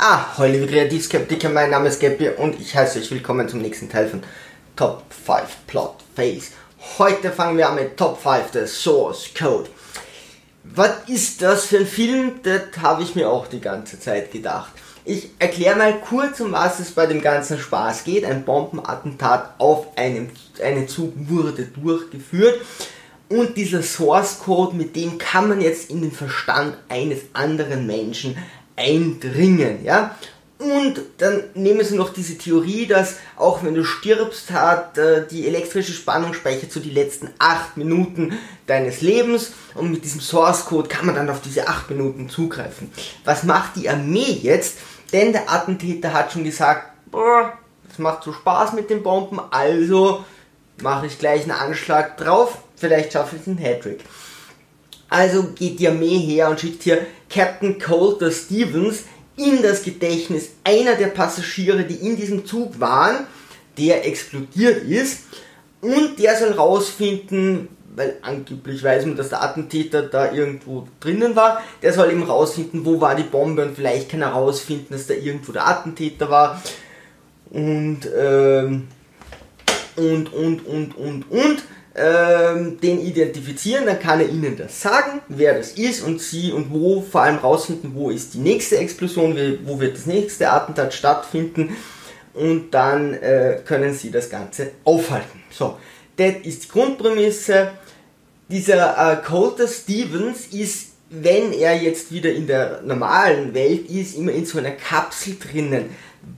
Ah, hallo Kreativskeptiker, mein Name ist Gabby und ich heiße euch willkommen zum nächsten Teil von Top 5 Plot Phase. Heute fangen wir an mit Top 5 des Source Code. Was ist das für ein Film? Das habe ich mir auch die ganze Zeit gedacht. Ich erkläre mal kurz, um was es bei dem ganzen Spaß geht. Ein Bombenattentat auf einem, einen Zug wurde durchgeführt. Und dieser Source Code, mit dem kann man jetzt in den Verstand eines anderen Menschen eindringen, ja. Und dann nehmen sie noch diese Theorie, dass auch wenn du stirbst, hat äh, die elektrische Spannung speichert so die letzten 8 Minuten deines Lebens und mit diesem Source Code kann man dann auf diese 8 Minuten zugreifen. Was macht die Armee jetzt? Denn der Attentäter hat schon gesagt, boah, das macht so Spaß mit den Bomben, also mache ich gleich einen Anschlag drauf, vielleicht schaffe ich einen Hattrick. Also geht die Armee her und schickt hier Captain Coulter Stevens in das Gedächtnis einer der Passagiere, die in diesem Zug waren, der explodiert ist. Und der soll rausfinden, weil angeblich weiß man, dass der Attentäter da irgendwo drinnen war, der soll eben rausfinden, wo war die Bombe und vielleicht kann er rausfinden, dass da irgendwo der Attentäter war. Und, ähm, und, und, und, und, und ähm, den identifizieren, dann kann er ihnen das sagen, wer das ist und sie und wo, vor allem rausfinden, wo ist die nächste Explosion, wo wird das nächste Attentat stattfinden und dann äh, können sie das Ganze aufhalten. So, das ist die Grundprämisse. Dieser äh, Coulter Stevens ist, wenn er jetzt wieder in der normalen Welt ist, immer in so einer Kapsel drinnen.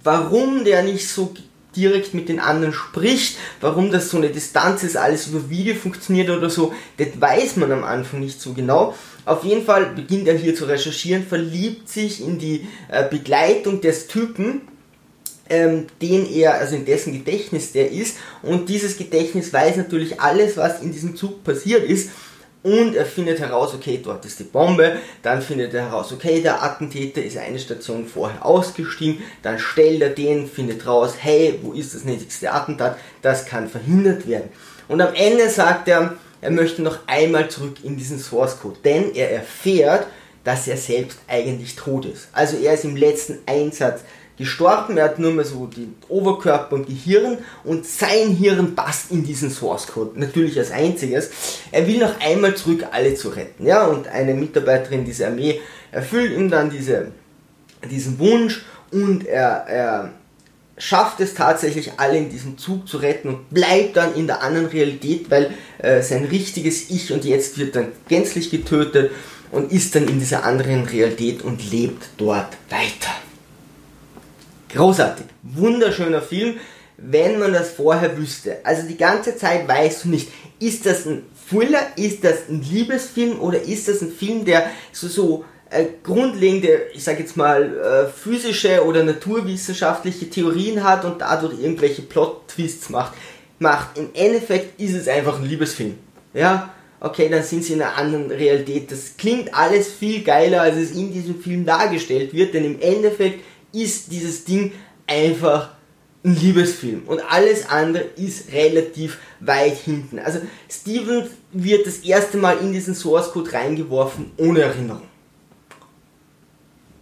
Warum der nicht so direkt mit den anderen spricht, warum das so eine Distanz ist, alles über Video funktioniert oder so, das weiß man am Anfang nicht so genau. Auf jeden Fall beginnt er hier zu recherchieren, verliebt sich in die äh, Begleitung des Typen, ähm, den er, also in dessen Gedächtnis der ist, und dieses Gedächtnis weiß natürlich alles, was in diesem Zug passiert ist und er findet heraus, okay, dort ist die Bombe, dann findet er heraus, okay, der Attentäter ist eine Station vorher ausgestiegen, dann stellt er den, findet raus, hey, wo ist das nächste Attentat, das kann verhindert werden. Und am Ende sagt er, er möchte noch einmal zurück in diesen Source Code, denn er erfährt, dass er selbst eigentlich tot ist. Also er ist im letzten Einsatz gestorben, er hat nur mehr so den Oberkörper und Gehirn und sein Hirn passt in diesen Source Code, natürlich als einziges. Er will noch einmal zurück alle zu retten, ja, und eine Mitarbeiterin dieser Armee erfüllt ihm dann diese, diesen Wunsch und er, er schafft es tatsächlich alle in diesem Zug zu retten und bleibt dann in der anderen Realität, weil äh, sein richtiges Ich und jetzt wird dann gänzlich getötet und ist dann in dieser anderen Realität und lebt dort weiter. Großartig. Wunderschöner Film, wenn man das vorher wüsste. Also die ganze Zeit weißt du nicht, ist das ein Thriller, ist das ein Liebesfilm oder ist das ein Film, der so, so äh, grundlegende, ich sag jetzt mal, äh, physische oder naturwissenschaftliche Theorien hat und dadurch irgendwelche Plot-Twists macht. Macht. Im Endeffekt ist es einfach ein Liebesfilm. Ja, okay, dann sind sie in einer anderen Realität. Das klingt alles viel geiler, als es in diesem Film dargestellt wird, denn im Endeffekt ist dieses Ding einfach ein Liebesfilm und alles andere ist relativ weit hinten. Also Steven wird das erste Mal in diesen Source Code reingeworfen ohne Erinnerung.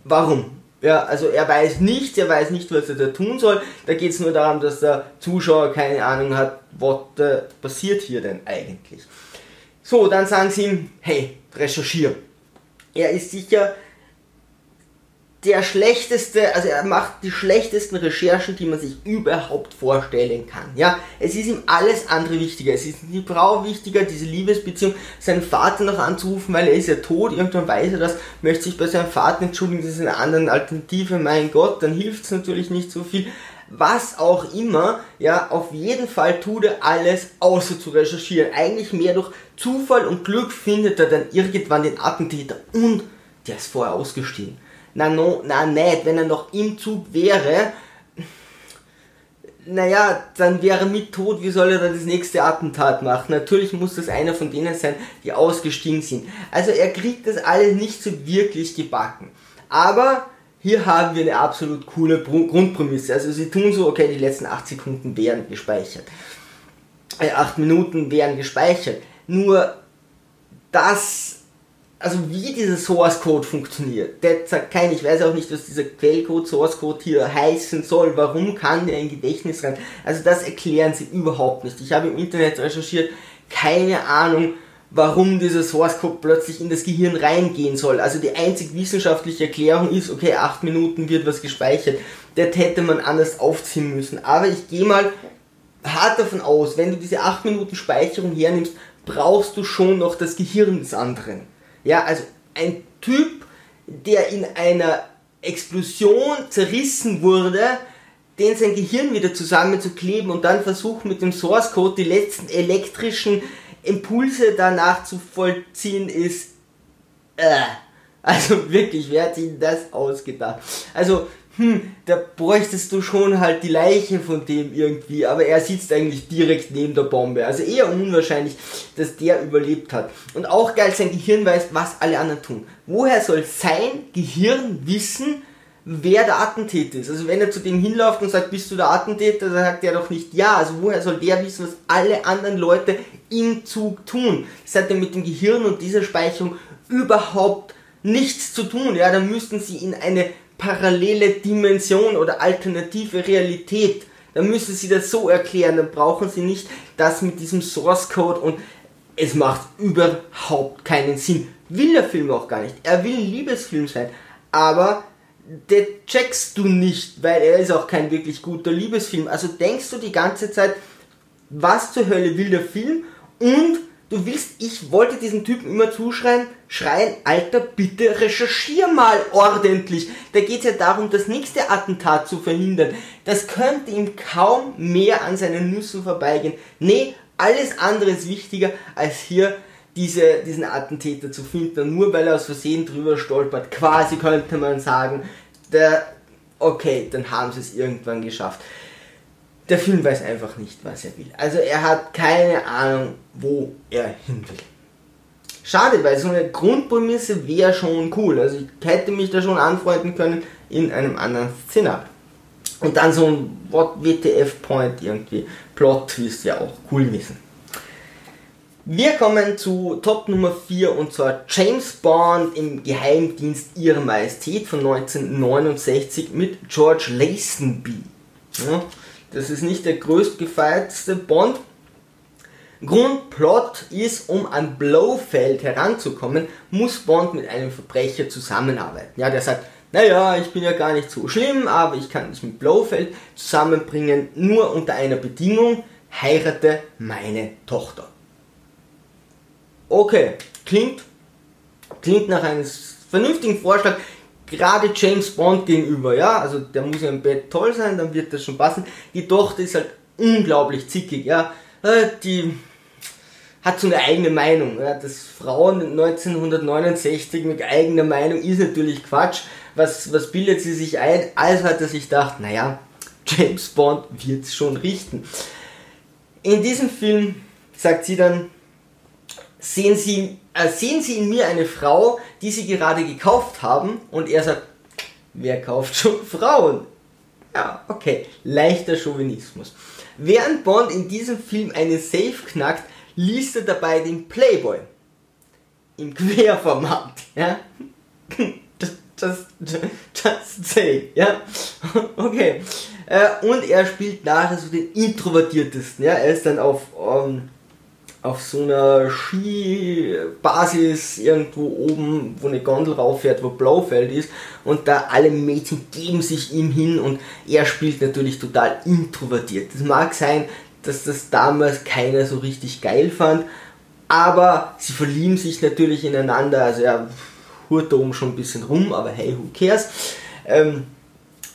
Warum? Ja, also er weiß nichts, er weiß nicht, was er da tun soll. Da geht es nur darum, dass der Zuschauer keine Ahnung hat, was äh, passiert hier denn eigentlich. So, dann sagen sie ihm, hey, recherchier. Er ist sicher der schlechteste, also er macht die schlechtesten Recherchen, die man sich überhaupt vorstellen kann. Ja, es ist ihm alles andere wichtiger. Es ist die Frau wichtiger, diese Liebesbeziehung, seinen Vater noch anzurufen, weil er ist ja tot. Irgendwann weiß er das, möchte sich bei seinem Vater entschuldigen, das ist eine andere Alternative. Mein Gott, dann hilft es natürlich nicht so viel. Was auch immer, ja, auf jeden Fall tut er alles, außer zu recherchieren. Eigentlich mehr durch Zufall und Glück findet er dann irgendwann den Attentäter und der ist vorher ausgestiegen. Na, no, na nicht, wenn er noch im Zug wäre, naja, dann wäre er mit tot, wie soll er dann das nächste Attentat machen? Natürlich muss das einer von denen sein, die ausgestiegen sind. Also er kriegt das alles nicht so wirklich gebacken. Aber hier haben wir eine absolut coole Grundprämisse. Also sie tun so, okay, die letzten 8 Sekunden werden gespeichert. Äh, 8 Minuten werden gespeichert. Nur das also wie dieser Source Code funktioniert, der sagt kein, ich weiß auch nicht, was dieser Quellcode, Source Code hier heißen soll, warum kann der in Gedächtnis rein, also das erklären sie überhaupt nicht. Ich habe im Internet recherchiert, keine Ahnung, warum dieser Source Code plötzlich in das Gehirn reingehen soll. Also die einzig wissenschaftliche Erklärung ist, okay, acht Minuten wird was gespeichert. Das hätte man anders aufziehen müssen. Aber ich gehe mal hart davon aus, wenn du diese acht Minuten Speicherung hernimmst, brauchst du schon noch das Gehirn des anderen. Ja, also ein Typ, der in einer Explosion zerrissen wurde, den sein Gehirn wieder zusammenzukleben und dann versucht mit dem Source Code die letzten elektrischen Impulse danach zu vollziehen, ist. Äh, also wirklich, wer hat sich das ausgedacht? Also hm, da bräuchtest du schon halt die Leiche von dem irgendwie, aber er sitzt eigentlich direkt neben der Bombe. Also eher unwahrscheinlich, dass der überlebt hat. Und auch geil, sein Gehirn weiß, was alle anderen tun. Woher soll sein Gehirn wissen, wer der Attentäter ist? Also wenn er zu dem hinläuft und sagt, bist du der Attentäter, dann sagt er doch nicht ja. Also woher soll der wissen, was alle anderen Leute im Zug tun? Das hat ja mit dem Gehirn und dieser Speicherung überhaupt nichts zu tun. Ja, dann müssten sie in eine parallele Dimension oder alternative Realität. Dann müssen Sie das so erklären, dann brauchen Sie nicht das mit diesem Source Code und es macht überhaupt keinen Sinn. Will der Film auch gar nicht. Er will ein Liebesfilm sein, aber der checkst du nicht, weil er ist auch kein wirklich guter Liebesfilm. Also denkst du die ganze Zeit, was zur Hölle will der Film und Du willst, ich wollte diesen Typen immer zuschreien, schreien, Alter, bitte recherchier mal ordentlich. Da geht es ja darum, das nächste Attentat zu verhindern. Das könnte ihm kaum mehr an seinen Nüssen vorbeigehen. Nee, alles andere ist wichtiger, als hier diese, diesen Attentäter zu finden. Nur weil er aus Versehen drüber stolpert, quasi könnte man sagen, der, okay, dann haben sie es irgendwann geschafft der Film weiß einfach nicht, was er will. Also er hat keine Ahnung, wo er hin will. Schade, weil so eine Grundprämisse wäre schon cool. Also ich hätte mich da schon anfreunden können in einem anderen Szenario. Und dann so ein What WTF Point irgendwie. Plot Twist ja auch cool wissen. Wir kommen zu Top Nummer 4 und zwar James Bond im Geheimdienst Ihrer Majestät von 1969 mit George Lazenby. Ja, das ist nicht der größtgefeiertste Bond. Grundplot ist, um an Blofeld heranzukommen, muss Bond mit einem Verbrecher zusammenarbeiten. Ja, der sagt, naja, ich bin ja gar nicht so schlimm, aber ich kann dich mit Blofeld zusammenbringen, nur unter einer Bedingung, heirate meine Tochter. Okay, klingt, klingt nach einem vernünftigen Vorschlag gerade James Bond gegenüber, ja, also der muss ja im Bett toll sein, dann wird das schon passen. Die Tochter ist halt unglaublich zickig, ja, äh, die hat so eine eigene Meinung. Ja. Das Frauen 1969 mit eigener Meinung ist natürlich Quatsch. Was, was bildet sie sich ein? Also hat er sich gedacht, naja, James Bond wird es schon richten. In diesem Film sagt sie dann, sehen Sie, sehen Sie in mir eine Frau, die Sie gerade gekauft haben? Und er sagt, wer kauft schon Frauen? Ja, okay, leichter Chauvinismus. Während Bond in diesem Film eine Safe knackt, liest er dabei den Playboy. Im Querformat, ja. Just, just, just say, ja. Okay. Äh, und er spielt nachher so den introvertiertesten, ja. Er ist dann auf, um, ähm, auf so einer Skibasis irgendwo oben, wo eine Gondel rauffährt, wo Blaufeld ist und da alle Mädchen geben sich ihm hin und er spielt natürlich total introvertiert. Das mag sein, dass das damals keiner so richtig geil fand, aber sie verlieben sich natürlich ineinander, also er hurt oben schon ein bisschen rum, aber hey, who cares. Ähm,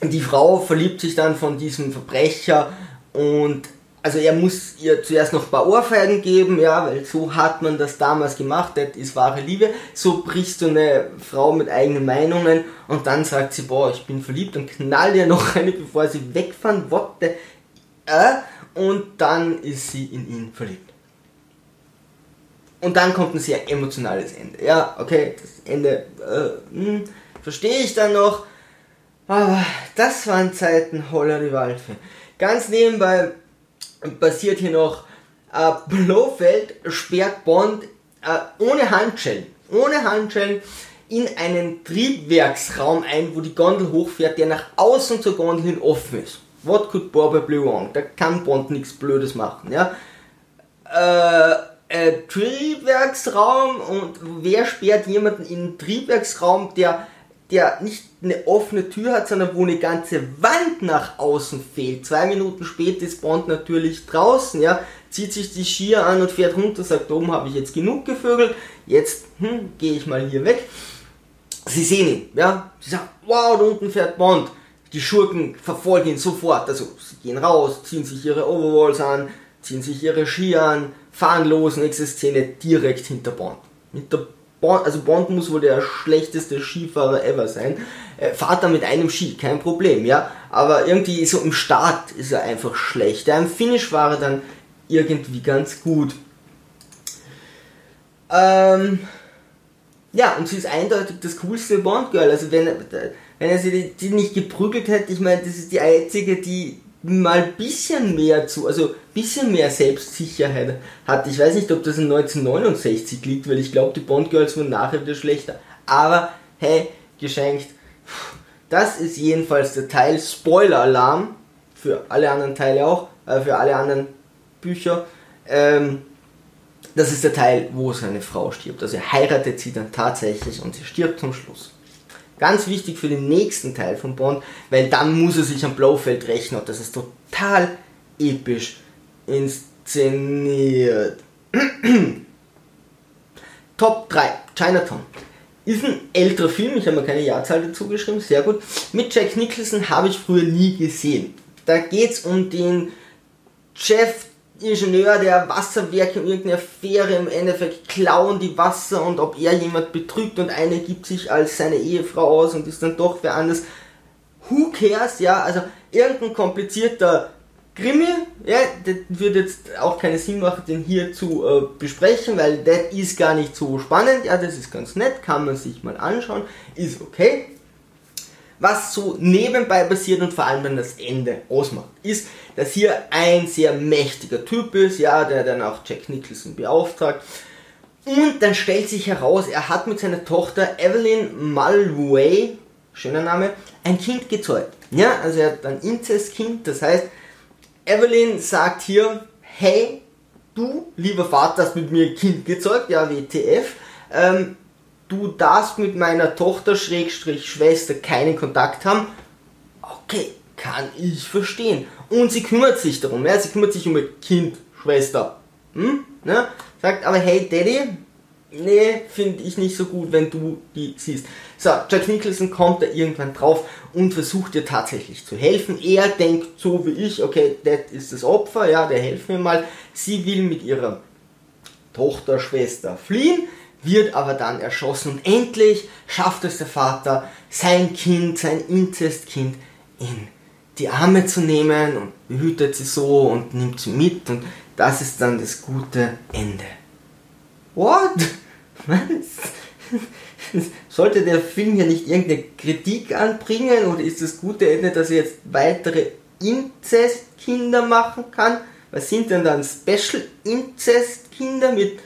die Frau verliebt sich dann von diesem Verbrecher und also er muss ihr zuerst noch ein paar Ohrfeigen geben, ja, weil so hat man das damals gemacht, das ist wahre Liebe. So brichst du eine Frau mit eigenen Meinungen und dann sagt sie, boah, ich bin verliebt und knall ihr noch eine, bevor sie wegfahren, the, äh, und dann ist sie in ihn verliebt. Und dann kommt ein sehr emotionales Ende. Ja, okay, das Ende äh, hm, verstehe ich dann noch, aber das waren Zeiten holler die Waldfee. Ganz nebenbei passiert hier noch, äh, Blofeld sperrt Bond äh, ohne Handschellen ohne Handschellen in einen Triebwerksraum ein, wo die Gondel hochfährt, der nach außen zur Gondel hin offen ist. What could probably wrong? Da kann Bond nichts Blödes machen, ja. Äh, äh, Triebwerksraum und wer sperrt jemanden in einen Triebwerksraum, der, der nicht eine offene Tür hat, sondern wo eine ganze Wand nach außen fehlt. Zwei Minuten später ist Bond natürlich draußen, ja, zieht sich die Skier an und fährt runter, sagt, oben habe ich jetzt genug gevögelt, jetzt hm, gehe ich mal hier weg. Sie sehen ihn, ja, sie sagen, wow, da unten fährt Bond. Die Schurken verfolgen ihn sofort, also sie gehen raus, ziehen sich ihre Overalls an, ziehen sich ihre Ski an, fahren los, nächste Szene direkt hinter Bond. Hinter Bond, also Bond muss wohl der schlechteste Skifahrer ever sein. Äh, fahrt er mit einem Ski, kein Problem, ja. Aber irgendwie so im Start ist er einfach schlecht. Ja, Im Finish war er dann irgendwie ganz gut. Ähm, ja, und sie ist eindeutig das coolste Bond-Girl. Also wenn, wenn er sie die, nicht geprügelt hätte, ich meine, das ist die einzige, die mal ein bisschen mehr zu, also ein bisschen mehr Selbstsicherheit hat. Ich weiß nicht, ob das in 1969 liegt, weil ich glaube, die Bond Girls wurden nachher wieder schlechter. Aber hey, geschenkt. Das ist jedenfalls der Teil Spoiler-Alarm für alle anderen Teile auch, äh, für alle anderen Bücher. Ähm, das ist der Teil, wo seine Frau stirbt. Also er heiratet sie dann tatsächlich und sie stirbt zum Schluss. Ganz wichtig für den nächsten Teil von Bond, weil dann muss er sich am Blofeld rechnen und das ist total episch inszeniert. Top 3, Chinatown. Ist ein älterer Film, ich habe mir keine Jahrzahl dazu geschrieben, sehr gut. Mit Jack Nicholson habe ich früher nie gesehen. Da geht es um den Chef Ingenieur der Wasserwerke in irgendeiner Affäre im Endeffekt klauen die Wasser und ob er jemand betrügt und eine gibt sich als seine Ehefrau aus und ist dann doch wer anders. Who cares, ja, also irgendein komplizierter Krimi, ja, das würde jetzt auch keinen Sinn machen, den hier zu äh, besprechen, weil das ist gar nicht so spannend, ja, das ist ganz nett, kann man sich mal anschauen, ist okay was so nebenbei passiert und vor allem dann das Ende ausmacht, ist, dass hier ein sehr mächtiger Typ ist, ja, der dann auch Jack Nicholson beauftragt. Und dann stellt sich heraus, er hat mit seiner Tochter Evelyn Mulway, schöner Name, ein Kind gezeugt. Ja, also er hat ein Inzestkind, das heißt, Evelyn sagt hier, hey, du, lieber Vater, hast mit mir ein Kind gezeugt, ja, WTF, ähm, du darfst mit meiner Tochter Schrägstrich Schwester keinen Kontakt haben. Okay, kann ich verstehen. Und sie kümmert sich darum, ja, sie kümmert sich um ihr Kind, Schwester. Hm? Ne? Sagt aber, hey Daddy, nee, finde ich nicht so gut, wenn du die siehst. So, Jack Nicholson kommt da irgendwann drauf und versucht ihr tatsächlich zu helfen. Er denkt so wie ich, okay, das ist das Opfer, ja, der hilft mir mal. Sie will mit ihrer Tochter, Schwester fliehen wird aber dann erschossen und endlich schafft es der Vater, sein Kind, sein Inzestkind in die Arme zu nehmen und behütet sie so und nimmt sie mit und das ist dann das gute Ende. What? Was? Sollte der Film hier nicht irgendeine Kritik anbringen oder ist das gute Ende, dass er jetzt weitere Inzestkinder machen kann? Was sind denn dann Special Inzestkinder mit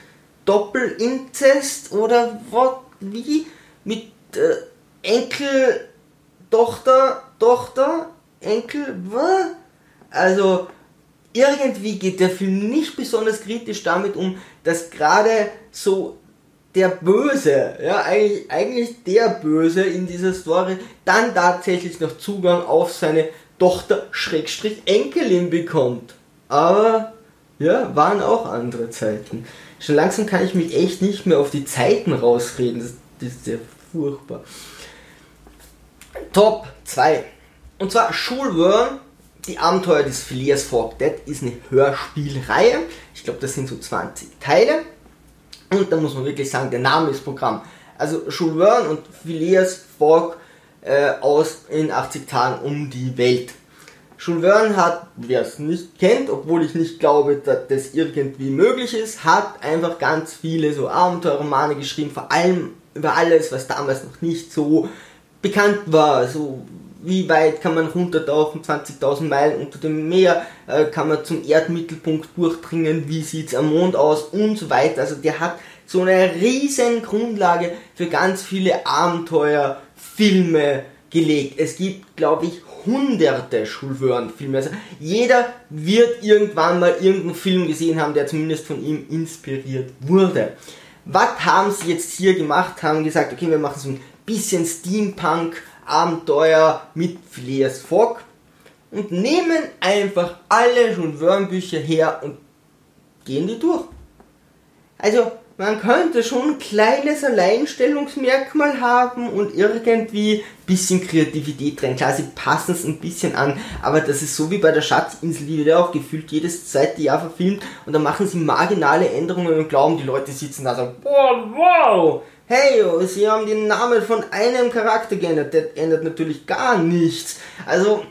Doppelinzest oder was, wie? Mit äh, Enkel, Tochter, Tochter, Enkel, was? Also, irgendwie geht der Film nicht besonders kritisch damit um, dass gerade so der Böse, ja, eigentlich, eigentlich der Böse in dieser Story, dann tatsächlich noch Zugang auf seine Tochter Schrägstrich Enkelin bekommt. Aber, ja, waren auch andere Zeiten schon langsam kann ich mich echt nicht mehr auf die Zeiten rausreden. Das, das ist sehr furchtbar. Top 2. Und zwar Verne, die Abenteuer des Phileas Fogg. Das ist eine Hörspielreihe. Ich glaube, das sind so 20 Teile. Und da muss man wirklich sagen, der Name ist Programm. Also Jules und Phileas Fogg äh, aus in 80 Tagen um die Welt. Jules Verne hat, wer es nicht kennt, obwohl ich nicht glaube, dass das irgendwie möglich ist, hat einfach ganz viele so Abenteuerromane geschrieben, vor allem über alles, was damals noch nicht so bekannt war. So wie weit kann man runtertauchen, 20.000 Meilen unter dem Meer, äh, kann man zum Erdmittelpunkt durchdringen, wie sieht's am Mond aus und so weiter. Also der hat so eine riesen Grundlage für ganz viele Abenteuerfilme gelegt. Es gibt, glaube ich, hunderte Schulwörnfilme. Also jeder wird irgendwann mal irgendeinen Film gesehen haben, der zumindest von ihm inspiriert wurde. Was haben sie jetzt hier gemacht? Haben gesagt, okay, wir machen so ein bisschen Steampunk-Abenteuer mit Phileas Fogg und nehmen einfach alle schon Wörmbücher her und gehen die durch. Also man könnte schon ein kleines Alleinstellungsmerkmal haben und irgendwie ein bisschen Kreativität drin. Klar, sie passen es ein bisschen an, aber das ist so wie bei der Schatzinsel, die wird auch gefühlt jedes zweite Jahr verfilmt und da machen sie marginale Änderungen und glauben, die Leute sitzen da so, wow, wow, hey, sie haben den Namen von einem Charakter geändert, der ändert natürlich gar nichts. Also,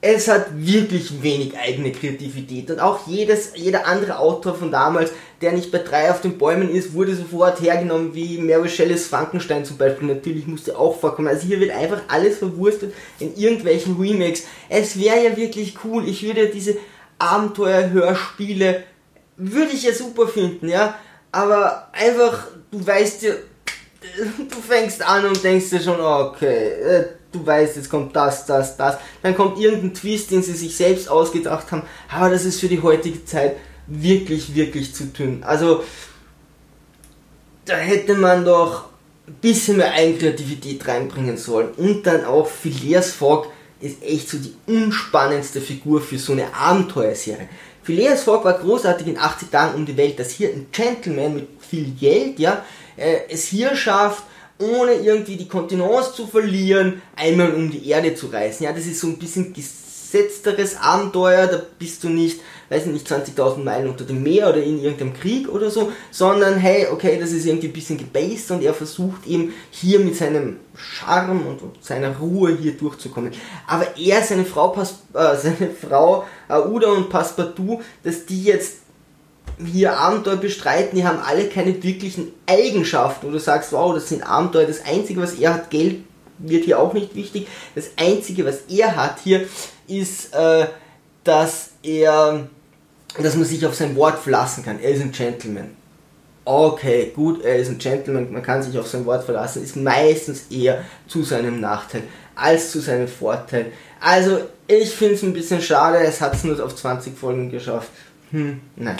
es hat wirklich wenig eigene Kreativität und auch jedes, jeder andere Autor von damals, der nicht bei drei auf den Bäumen ist, wurde sofort hergenommen, wie Mary Shelleys Frankenstein zum Beispiel. Natürlich musste auch vorkommen. Also hier wird einfach alles verwurstet in irgendwelchen Remakes. Es wäre ja wirklich cool. Ich würde diese Abenteuer-Hörspiele, würde ich ja super finden, ja. Aber einfach, du weißt ja, du fängst an und denkst dir schon, okay, äh, du weißt, jetzt kommt das, das, das. Dann kommt irgendein Twist, den sie sich selbst ausgedacht haben. Aber das ist für die heutige Zeit wirklich, wirklich zu dünn. Also, da hätte man doch ein bisschen mehr Eigenkreativität reinbringen sollen. Und dann auch Phileas Fogg ist echt so die unspannendste Figur für so eine Abenteuerserie. Phileas Fogg war großartig in 80 Tagen um die Welt, dass hier ein Gentleman mit viel Geld, ja, äh, es hier schafft, ohne irgendwie die Kontinence zu verlieren, einmal um die Erde zu reisen. Ja, das ist so ein bisschen gesetzteres Abenteuer, da bist du nicht, weiß nicht, 20.000 Meilen unter dem Meer oder in irgendeinem Krieg oder so, sondern hey, okay, das ist irgendwie ein bisschen gebased und er versucht eben hier mit seinem Charme und, seiner Ruhe hier durchzukommen. Aber er, seine Frau, Pas äh, seine Frau Auda und Passepartout, dass die jetzt hier Abenteuer bestreiten, die haben alle keine wirklichen Eigenschaften, wo du sagst, wow, das sind Abenteuer, das Einzige, was er hat, Geld wird hier auch nicht wichtig, das Einzige, was er hat hier, ist, äh, dass er, dass man sich auf sein Wort verlassen kann, er ist ein Gentleman. Okay, gut, er ist ein Gentleman, man kann sich auf sein Wort verlassen, ist meistens eher zu seinem Nachteil als zu seinem Vorteil. Also, ich finde es ein bisschen schade, es hat es nur auf 20 Folgen geschafft. Hm, naja.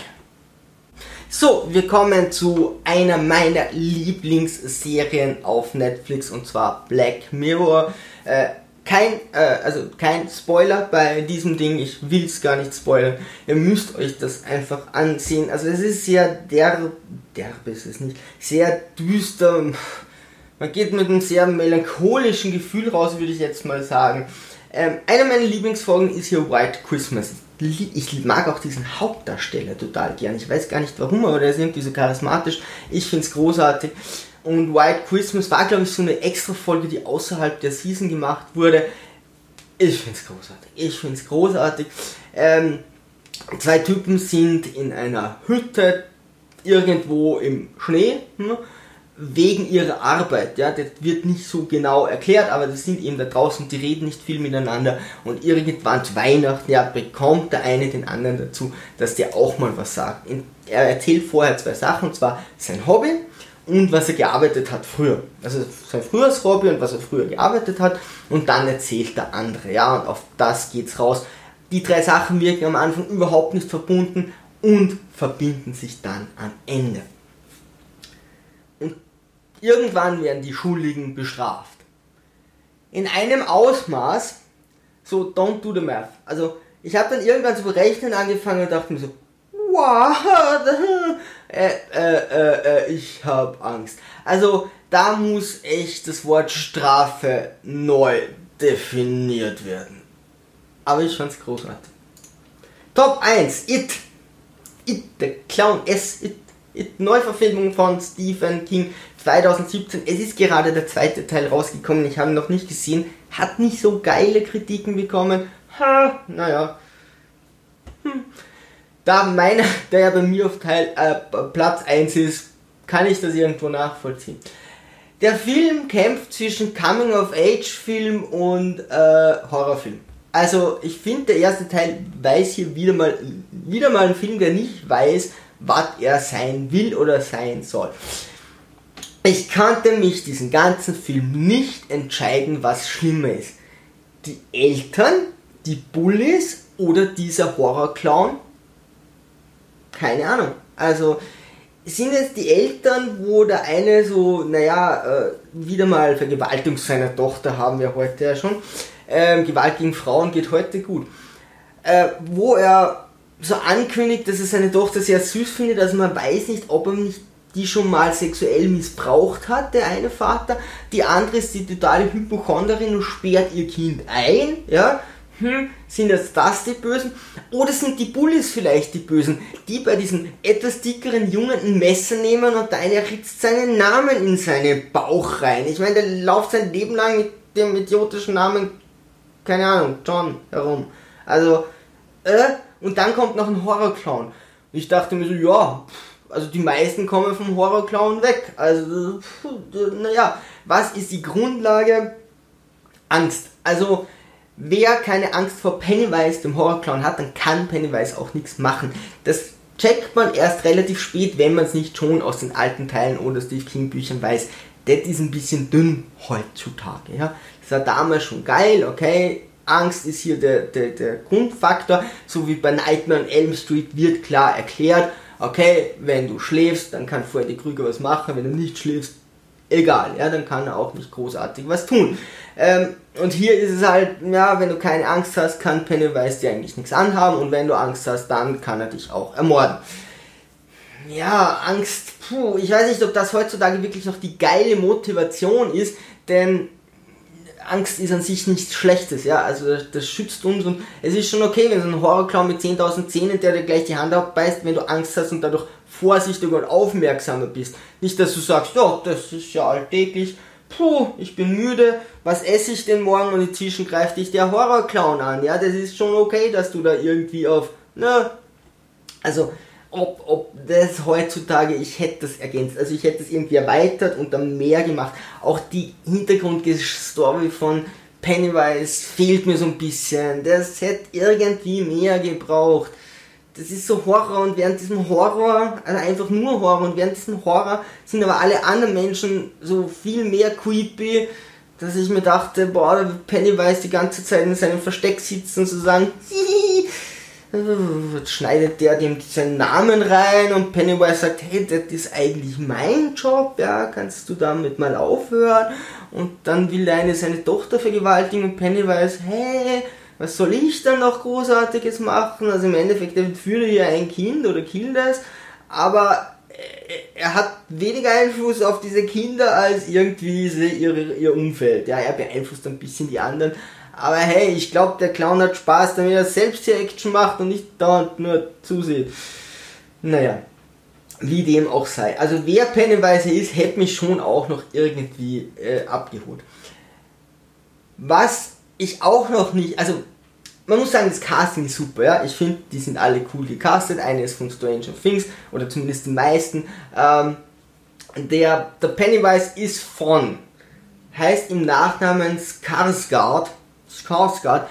So, wir kommen zu einer meiner Lieblingsserien auf Netflix und zwar Black Mirror. Äh, kein, äh, also kein Spoiler bei diesem Ding, ich will es gar nicht spoilern. Ihr müsst euch das einfach ansehen. Also es ist sehr derb, derb ist es nicht, sehr düster. Man geht mit einem sehr melancholischen Gefühl raus, würde ich jetzt mal sagen. Ähm, eine meiner Lieblingsfolgen ist hier White Christmas ich mag auch diesen Hauptdarsteller total gern. Ich weiß gar nicht warum, aber der ist irgendwie so charismatisch. Ich finde es großartig. Und White Christmas war, glaube ich, so eine extra Folge, die außerhalb der Season gemacht wurde. Ich finde es großartig. Ich finde es großartig. Ähm, zwei Typen sind in einer Hütte irgendwo im Schnee. Hm? Wegen ihrer Arbeit, ja, das wird nicht so genau erklärt, aber das sind eben da draußen, die reden nicht viel miteinander und irgendwann zu Weihnachten, ja, bekommt der eine den anderen dazu, dass der auch mal was sagt. Er erzählt vorher zwei Sachen, und zwar sein Hobby und was er gearbeitet hat früher. Also sein früheres Hobby und was er früher gearbeitet hat und dann erzählt der andere, ja, und auf das geht's raus. Die drei Sachen wirken am Anfang überhaupt nicht verbunden und verbinden sich dann am Ende. Irgendwann werden die Schuldigen bestraft. In einem Ausmaß, so don't do the math. Also ich habe dann irgendwann zu berechnen angefangen und dachte mir so, wow, äh, äh, äh, äh, ich habe Angst. Also da muss echt das Wort Strafe neu definiert werden. Aber ich fand's großartig. Top 1, It. It, der Clown S. It. It, Neuverfilmung von Stephen King. 2017. Es ist gerade der zweite Teil rausgekommen. Ich habe ihn noch nicht gesehen. Hat nicht so geile Kritiken bekommen. Ha, naja. Hm. Da meiner, der ja bei mir auf Teil äh, Platz 1 ist, kann ich das irgendwo nachvollziehen. Der Film kämpft zwischen Coming-of-Age-Film und äh, Horrorfilm. Also ich finde, der erste Teil weiß hier wieder mal, wieder mal ein Film, der nicht weiß, was er sein will oder sein soll. Ich konnte mich diesen ganzen Film nicht entscheiden, was schlimmer ist. Die Eltern, die Bullies oder dieser Horrorclown? Keine Ahnung. Also sind es die Eltern, wo der eine so, naja, äh, wieder mal Vergewaltigung seiner Tochter haben wir heute ja schon. Ähm, Gewalt gegen Frauen geht heute gut. Äh, wo er so ankündigt, dass er seine Tochter sehr süß findet, also man weiß nicht, ob er nicht die schon mal sexuell missbraucht hat, der eine Vater. Die andere ist die totale Hypochonderin und sperrt ihr Kind ein, ja. Hm, sind jetzt das die Bösen? Oder sind die Bullies vielleicht die Bösen, die bei diesen etwas dickeren Jungen ein Messer nehmen und der eine ritzt seinen Namen in seinen Bauch rein? Ich meine, der läuft sein Leben lang mit dem idiotischen Namen, keine Ahnung, John herum. Also, äh, und dann kommt noch ein Horrorclown. Ich dachte mir so, ja, also die meisten kommen vom Horrorclown weg. Also, naja, was ist die Grundlage? Angst. Also, wer keine Angst vor Pennywise, dem Horrorclown hat, dann kann Pennywise auch nichts machen. Das checkt man erst relativ spät, wenn man es nicht schon aus den alten Teilen oder Steve King Büchern weiß. Das ist ein bisschen dünn heutzutage. Ja? Das war damals schon geil, okay. Angst ist hier der, der, der Grundfaktor, so wie bei Nightmare on Elm Street wird klar erklärt, okay, wenn du schläfst, dann kann Freddy Krüger was machen, wenn du nicht schläfst, egal, ja, dann kann er auch nicht großartig was tun. Ähm, und hier ist es halt, ja, wenn du keine Angst hast, kann Pennywise dir eigentlich nichts anhaben und wenn du Angst hast, dann kann er dich auch ermorden. Ja, Angst, puh, ich weiß nicht, ob das heutzutage wirklich noch die geile Motivation ist, denn Angst ist an sich nichts Schlechtes, ja, also das, schützt uns und es ist schon okay, wenn so ein Horrorclown mit 10.000 Zähnen, der dir gleich die Hand abbeißt, wenn du Angst hast und dadurch vorsichtiger und aufmerksamer bist. Nicht, dass du sagst, ja, das ist ja alltäglich, puh, ich bin müde, was esse ich denn morgen? Und inzwischen greift dich der Horrorclown an, ja, das ist schon okay, dass du da irgendwie auf, ne, also ob, ob das heutzutage, ich hätte das ergänzt, also ich hätte es irgendwie erweitert und dann mehr gemacht. Auch die Hintergrundstory von Pennywise fehlt mir so ein bisschen. Das hätte irgendwie mehr gebraucht. Das ist so Horror und während diesem Horror, also einfach nur Horror und während diesem Horror sind aber alle anderen Menschen so viel mehr creepy, dass ich mir dachte, boah, Pennywise die ganze Zeit in seinem Versteck sitzen und so sagen, hihi, schneidet der dem seinen Namen rein und Pennywise sagt, hey, das ist eigentlich mein Job, ja, kannst du damit mal aufhören? Und dann will eine seine Tochter vergewaltigen und Pennywise, hey, was soll ich dann noch Großartiges machen? Also im Endeffekt, entführt ja ein Kind oder killt es, aber er hat weniger Einfluss auf diese Kinder als irgendwie ihr Umfeld. Ja, er beeinflusst ein bisschen die anderen, aber hey, ich glaube, der Clown hat Spaß, damit er selbst hier Action macht und nicht dauernd nur zusieht. Naja, wie dem auch sei. Also wer Pennywise ist, hätte mich schon auch noch irgendwie äh, abgeholt. Was ich auch noch nicht, also man muss sagen, das Casting ist super, ja. Ich finde, die sind alle cool gecastet. Eine ist von Stranger Things, oder zumindest die meisten. Ähm, der, der Pennywise ist von, heißt im Nachnamen Skarsgård Skarsgård,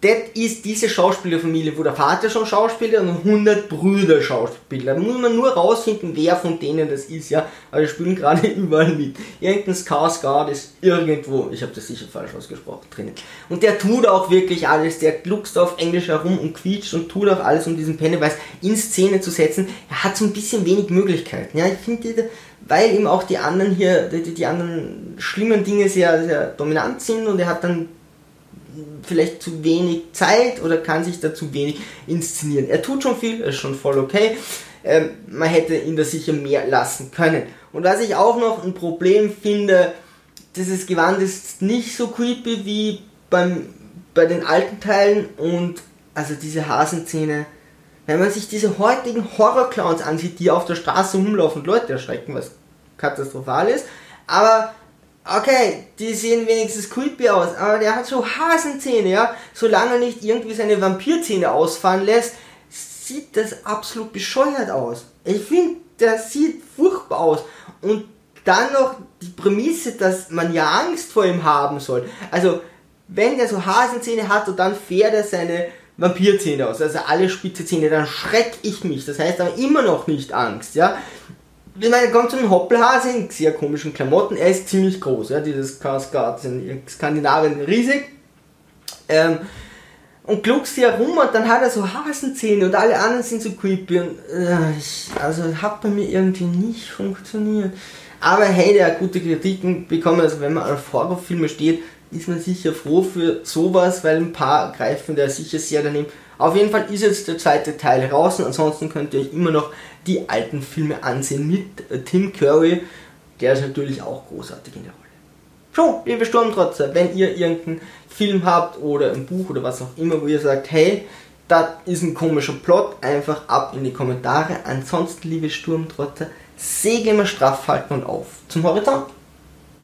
das ist diese Schauspielerfamilie, wo der Vater schon Schauspieler und 100 Brüder Schauspieler. Da muss man nur rausfinden, wer von denen das ist, ja. Aber die spielen gerade überall mit. Irgendein Skarsgård ist irgendwo, ich habe das sicher falsch ausgesprochen, drinnen. Und der tut auch wirklich alles, der gluckst auf Englisch herum und quietscht und tut auch alles, um diesen Pennywise in Szene zu setzen. Er hat so ein bisschen wenig Möglichkeiten, ja. Ich finde, weil eben auch die anderen hier, die, die anderen schlimmen Dinge sehr, sehr dominant sind und er hat dann vielleicht zu wenig Zeit oder kann sich da zu wenig inszenieren. Er tut schon viel, ist schon voll okay. Ähm, man hätte ihn da sicher mehr lassen können. Und was ich auch noch ein Problem finde, dieses Gewand ist nicht so creepy wie beim, bei den alten Teilen und also diese Hasenzähne. Wenn man sich diese heutigen Horrorclowns ansieht, die auf der Straße rumlaufen und Leute erschrecken, was katastrophal ist, aber okay, die sehen wenigstens creepy aus, aber der hat so Hasenzähne, ja. Solange er nicht irgendwie seine Vampirzähne ausfahren lässt, sieht das absolut bescheuert aus. Ich finde, der sieht furchtbar aus. Und dann noch die Prämisse, dass man ja Angst vor ihm haben soll. Also, wenn der so Hasenzähne hat und dann fährt er seine Vampirzähne aus, also alle spitze Zähne, dann schreck ich mich. Das heißt aber immer noch nicht Angst, ja. Ich meine, kommt zu einem Hoppelhase in sehr komischen Klamotten. Er ist ziemlich groß, ja. Dieses Cascade in Skandinavien riesig. Ähm, und gluckst hier rum und dann hat er so Hasenzähne und alle anderen sind so creepy und äh, ich, also hat bei mir irgendwie nicht funktioniert. Aber hey, der hat gute Kritiken bekommen, also wenn man auf Horrorfilme steht, ist man sicher froh für sowas, weil ein paar greifen da sicher sehr daneben. Auf jeden Fall ist jetzt der zweite Teil draußen, ansonsten könnt ihr euch immer noch die alten Filme ansehen mit äh, Tim Curry, der ist natürlich auch großartig in der Rolle. So, liebe Sturmtrotzer, wenn ihr irgendeinen Film habt oder ein Buch oder was auch immer, wo ihr sagt, hey, das ist ein komischer Plot, einfach ab in die Kommentare. Ansonsten, liebe Sturmtrotzer, segeln wir straff halten und auf zum Horizont.